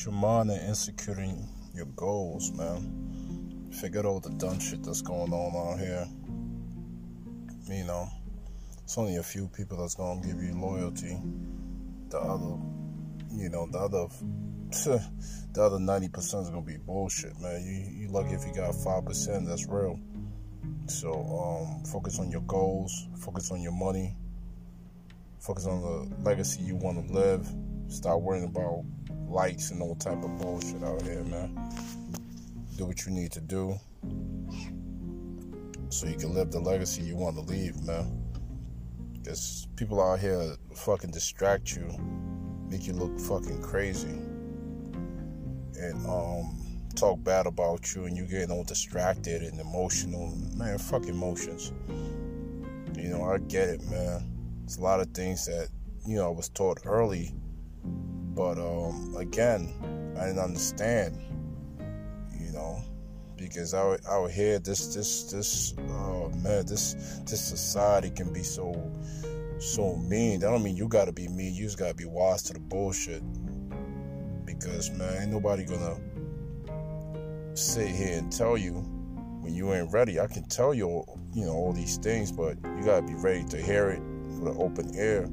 your mind and executing your goals, man. Forget all the dumb shit that's going on out here. You know, it's only a few people that's gonna give you loyalty. The other, you know, the other, the other ninety percent is gonna be bullshit, man. You you lucky if you got five percent that's real. So um, focus on your goals. Focus on your money. Focus on the legacy you want to live. Stop worrying about likes and all type of bullshit out here, man. Do what you need to do so you can live the legacy you want to leave, man. Because people out here fucking distract you, make you look fucking crazy, and um, talk bad about you, and you getting all distracted and emotional. Man, fuck emotions. You know, I get it, man. It's a lot of things that you know I was taught early but um, again, I didn't understand, you know, because I would, I would hear this this this oh man this this society can be so so mean. That don't mean you gotta be mean. You just gotta be wise to the bullshit. Because man, ain't nobody gonna sit here and tell you when you ain't ready. I can tell you, you know, all these things, but you gotta be ready to hear it with an open ear.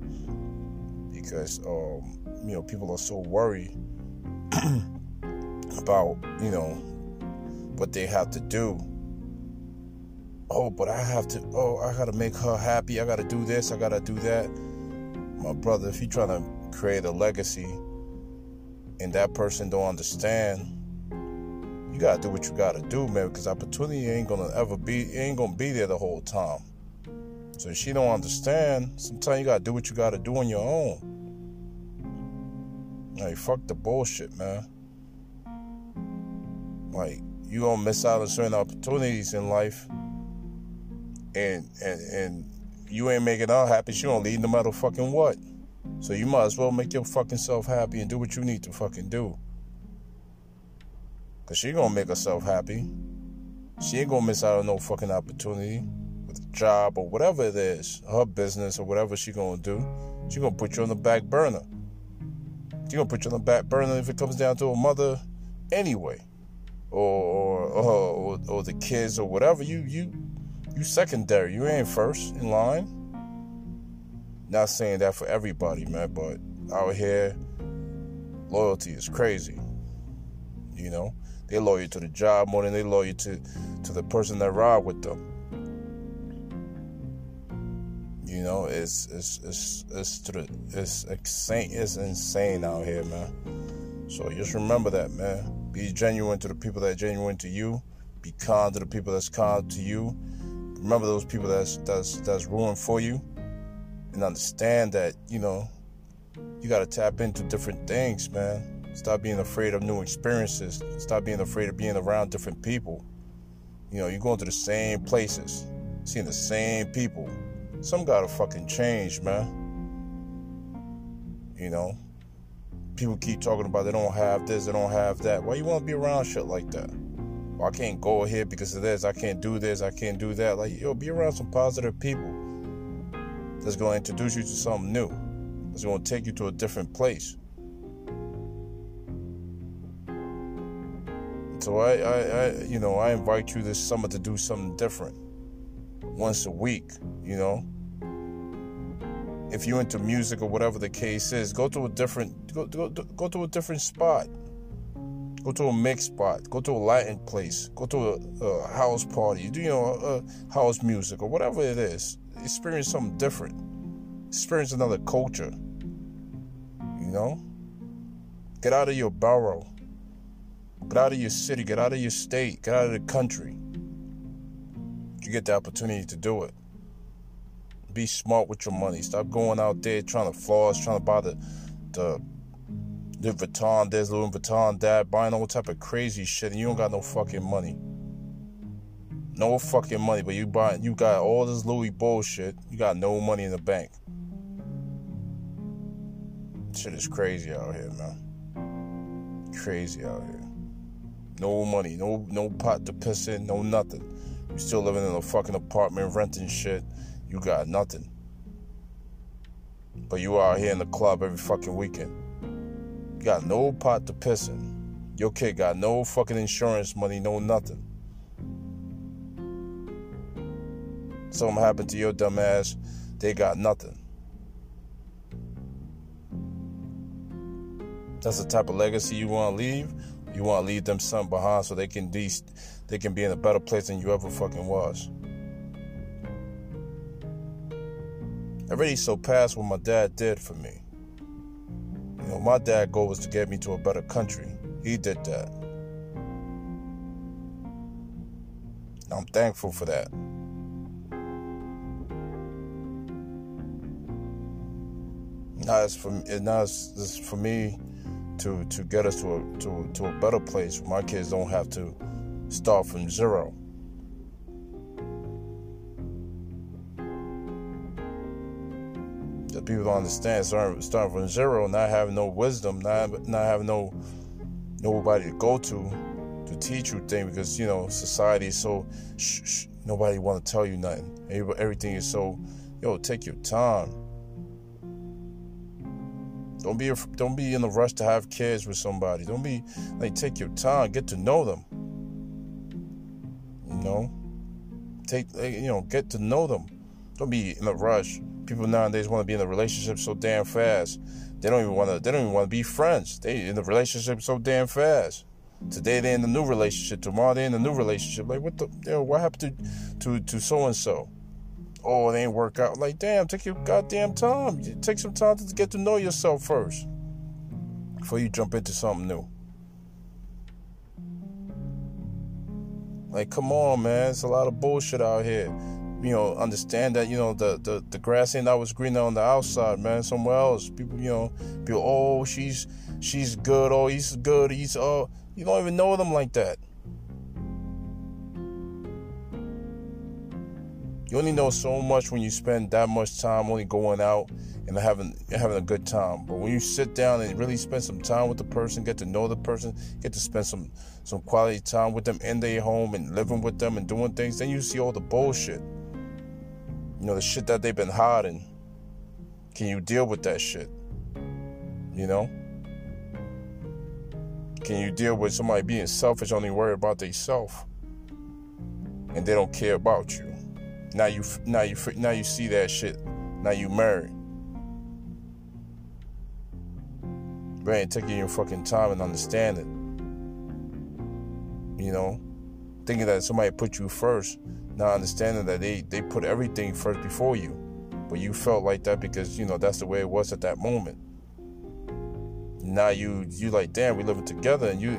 Because um, you know people are so worried about you know what they have to do. Oh but i have to oh i gotta make her happy. I gotta do this. I gotta do that. My brother if you're trying to create a legacy and that person don't understand you gotta do what you gotta do man because opportunity ain't gonna ever be ain't gonna be there the whole time. So if she don't understand sometimes you gotta do what you gotta do on your own like, fuck the bullshit, man. Like, you gonna miss out on certain opportunities in life, and and and you ain't making her happy. She gonna leave no matter fucking what. So you might as well make your fucking self happy and do what you need to fucking do. Cause she gonna make herself happy. She ain't gonna miss out on no fucking opportunity with a job or whatever it is, her business or whatever she gonna do. She gonna put you on the back burner. You're gonna put you on the back burner if it comes down to a mother anyway. Or or, or, or the kids or whatever. You you you secondary. You ain't first in line. Not saying that for everybody, man, but out here, loyalty is crazy. You know, they loyal to the job more than they loyal to to the person that ride with them. You know, it's it's it's it's it's insane. It's insane out here, man. So just remember that, man. Be genuine to the people that are genuine to you. Be kind to the people that's kind to you. Remember those people that's that's that's ruined for you, and understand that you know you got to tap into different things, man. Stop being afraid of new experiences. Stop being afraid of being around different people. You know, you're going to the same places, seeing the same people some gotta fucking change, man. You know? People keep talking about they don't have this, they don't have that. Why you wanna be around shit like that? Well, I can't go here because of this, I can't do this, I can't do that. Like, yo, be around some positive people that's gonna introduce you to something new. That's gonna take you to a different place. So I, I, I, you know, I invite you this summer to do something different once a week, you know. If you're into music or whatever the case is, go to a different go, go, go to a different spot. Go to a mix spot. Go to a Latin place. Go to a, a house party. Do you know a, house music or whatever it is? Experience something different. Experience another culture. You know. Get out of your borough. Get out of your city. Get out of your state. Get out of the country you get the opportunity to do it. Be smart with your money. Stop going out there trying to floss, trying to buy the the Louis Vuitton this, Louis Vuitton that, buying all type of crazy shit, and you don't got no fucking money. No fucking money, but you buy you got all this Louis bullshit. You got no money in the bank. Shit is crazy out here, man. Crazy out here. No money, no no pot to piss in, no nothing. You still living in a fucking apartment, renting shit. You got nothing. But you out here in the club every fucking weekend. You got no pot to piss in. Your kid got no fucking insurance money, no nothing. Something happened to your dumb ass, they got nothing. That's the type of legacy you want to leave. You want to leave them something behind so they can de- they can be in a better place than you ever fucking was. I already surpassed what my dad did for me. You know, my dad goal was to get me to a better country. He did that. I'm thankful for that. Now it's for now it's for me to to get us to a to, to a better place. My kids don't have to start from zero. The people don't understand starting, starting from zero, not having no wisdom, not not having no nobody to go to to teach you things because you know society is so shh, shh, nobody want to tell you nothing. Everything is so yo take your time. Don't be don't be in a rush to have kids with somebody. Don't be like take your time, get to know them. You know, take you know get to know them. Don't be in a rush. People nowadays want to be in a relationship so damn fast. They don't even want to. They don't even want to be friends. They in the relationship so damn fast. Today they're in the new relationship. Tomorrow they're in the new relationship. Like what the? You know, what happened to to to so and so? Oh, it ain't work out. Like damn, take your goddamn time. Take some time to get to know yourself first before you jump into something new. Like, come on, man. It's a lot of bullshit out here you know, understand that, you know, the, the, the grass ain't always greener on the outside, man. Somewhere else. People, you know, people, oh, she's she's good, oh, he's good, he's oh you don't even know them like that. You only know so much when you spend that much time only going out and having having a good time. But when you sit down and really spend some time with the person, get to know the person, get to spend some some quality time with them in their home and living with them and doing things, then you see all the bullshit. You know, the shit that they've been hiding. Can you deal with that shit? You know? Can you deal with somebody being selfish, only worried about themselves, and they don't care about you? Now you, now you, now you see that shit. Now you married. But ain't taking your fucking time and understanding. You know, thinking that somebody put you first not understanding that they they put everything first before you but you felt like that because you know that's the way it was at that moment now you you like damn we living together and you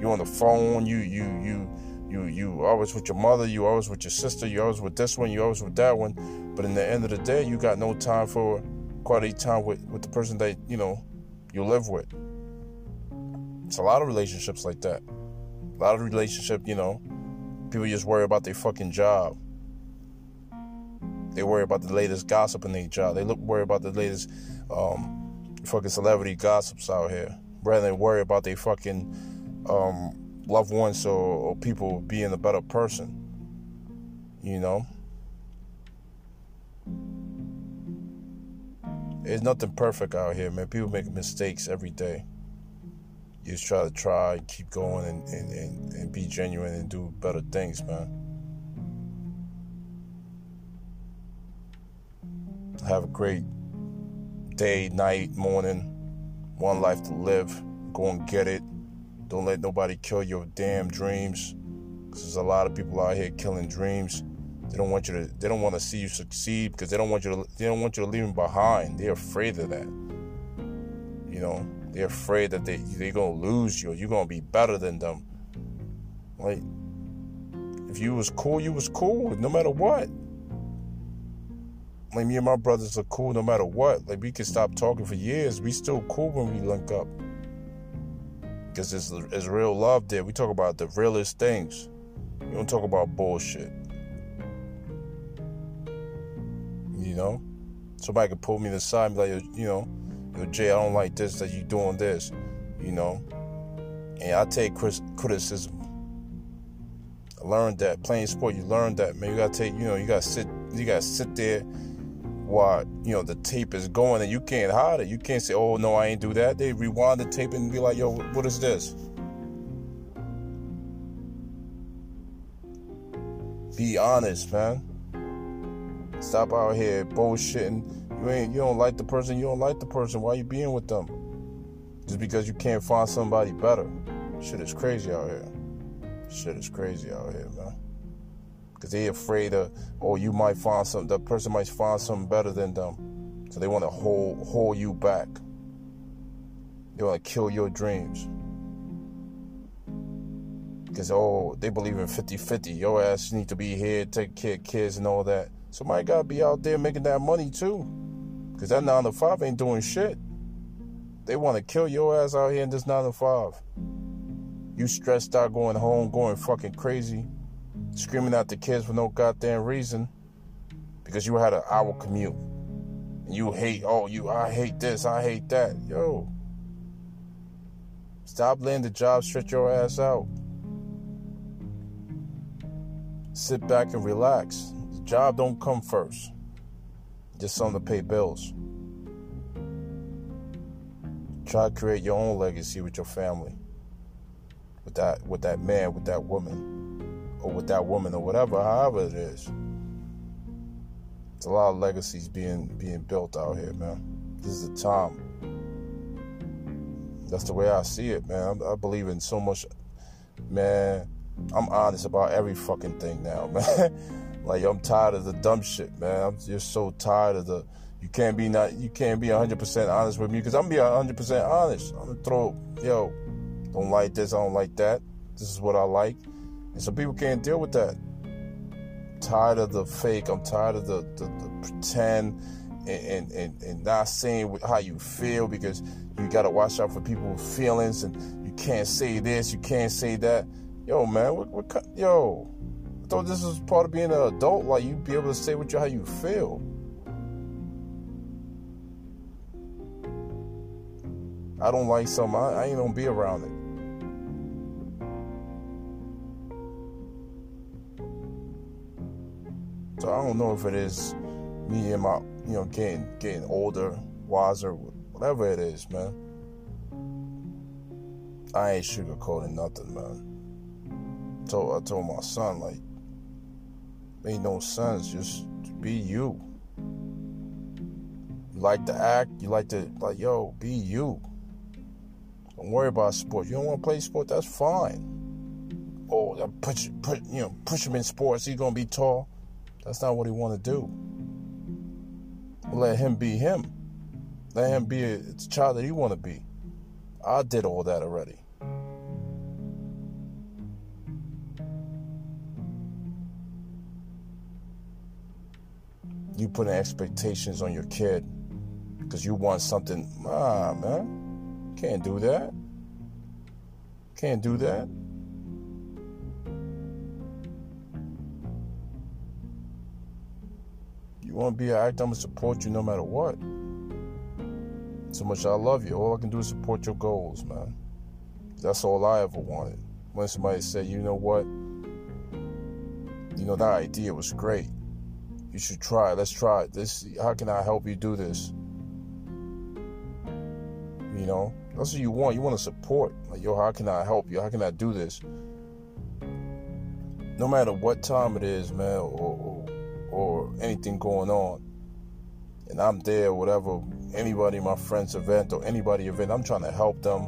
you on the phone you you you you you always with your mother you always with your sister you always with this one you always with that one but in the end of the day you got no time for quality time with with the person that you know you live with it's a lot of relationships like that a lot of relationship you know People just worry about their fucking job. They worry about the latest gossip in their job. They look worry about the latest um, fucking celebrity gossips out here, rather than worry about their fucking um, loved ones or, or people being a better person. You know. There's nothing perfect out here, man. People make mistakes every day you just try to try keep going and, and, and, and be genuine and do better things, man. Have a great day, night, morning. One life to live. Go and get it. Don't let nobody kill your damn dreams. Cause there's a lot of people out here killing dreams. They don't want you to. They don't want to see you succeed because they don't want you to. They don't want you to leave them behind. They're afraid of that. You know. They're afraid that they they're gonna lose you. You're gonna be better than them. Like, if you was cool, you was cool, no matter what. Like me and my brothers are cool no matter what. Like we can stop talking for years. We still cool when we link up. Because it's, there's real love there. We talk about the realest things. We don't talk about bullshit. You know? Somebody could pull me to the side and be like, you know, yo, Jay, I don't like this that you doing this, you know. And I take criticism. I learned that playing sport. You learn that, man. You gotta take, you know, you gotta sit, you gotta sit there, while you know the tape is going and you can't hide it. You can't say, "Oh no, I ain't do that." They rewind the tape and be like, "Yo, what is this?" Be honest, man. Stop out here bullshitting. You ain't you don't like the person, you don't like the person. Why you being with them? Just because you can't find somebody better. Shit is crazy out here. Shit is crazy out here, man. Cause they afraid of, oh, you might find some. The person might find something better than them, so they want to hold hold you back. They want to kill your dreams. Because, oh, they believe in 50 50. Your ass need to be here, take care of kids and all that. Somebody got to be out there making that money too. Because that 9 to 5 ain't doing shit. They want to kill your ass out here in this 9 to 5. You stressed out going home, going fucking crazy, screaming at the kids for no goddamn reason because you had an hour commute. And you hate, oh, you, I hate this, I hate that. Yo. Stop letting the job stretch your ass out. sit back and relax. The job don't come first. Just something to pay bills. Try to create your own legacy with your family. With that with that man, with that woman, or with that woman or whatever, however it is. It's a lot of legacies being being built out here, man. This is the time. That's the way I see it, man. I, I believe in so much, man I'm honest about every fucking thing now, man. like I'm tired of the dumb shit, man. I'm just so tired of the. You can't be not. You can't be 100 percent honest with me because I'm be 100 percent honest. I'm gonna throw, yo, don't like this. I don't like that. This is what I like, and some people can't deal with that. I'm tired of the fake. I'm tired of the the, the pretend. And, and, and, not saying how you feel because you got to watch out for people's feelings and you can't say this, you can't say that yo, man, what, what, yo, I thought this was part of being an adult. Like you'd be able to say what you how you feel. I don't like something. I, I ain't gonna be around it. So I don't know if it is me and my, you know, getting getting older, wiser, whatever it is, man. I ain't sugarcoating nothing, man told I told my son like made no sense. Just be you. You like to act. You like to like yo. Be you. Don't worry about sports. You don't want to play sport. That's fine. Oh, put put you know push him in sports. He's gonna be tall. That's not what he want to do. Let him be him. Let him be a, a child that he want to be. I did all that already. you putting expectations on your kid because you want something. Ah, man, can't do that. Can't do that. You want to be an actor, I'm going to support you no matter what. So much I love you. All I can do is support your goals, man. That's all I ever wanted. When somebody said, you know what? You know, that idea was great. You should try. Let's try it. this. How can I help you do this? You know, that's what you want. You want to support. Like, yo, how can I help you? How can I do this? No matter what time it is, man, or, or, anything going on, and I'm there, whatever, anybody, my friend's event or anybody event, I'm trying to help them.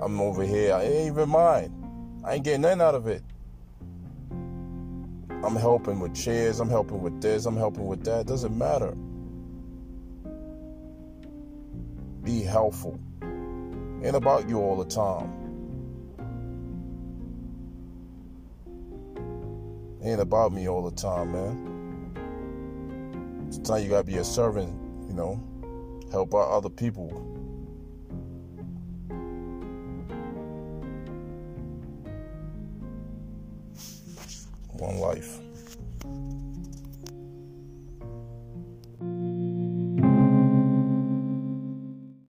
I'm over here. I ain't even mind. I ain't getting nothing out of it. I'm helping with chairs, I'm helping with this, I'm helping with that. Doesn't matter. Be helpful. Ain't about you all the time. Ain't about me all the time, man. Sometimes you gotta be a servant, you know, help out other people. One life.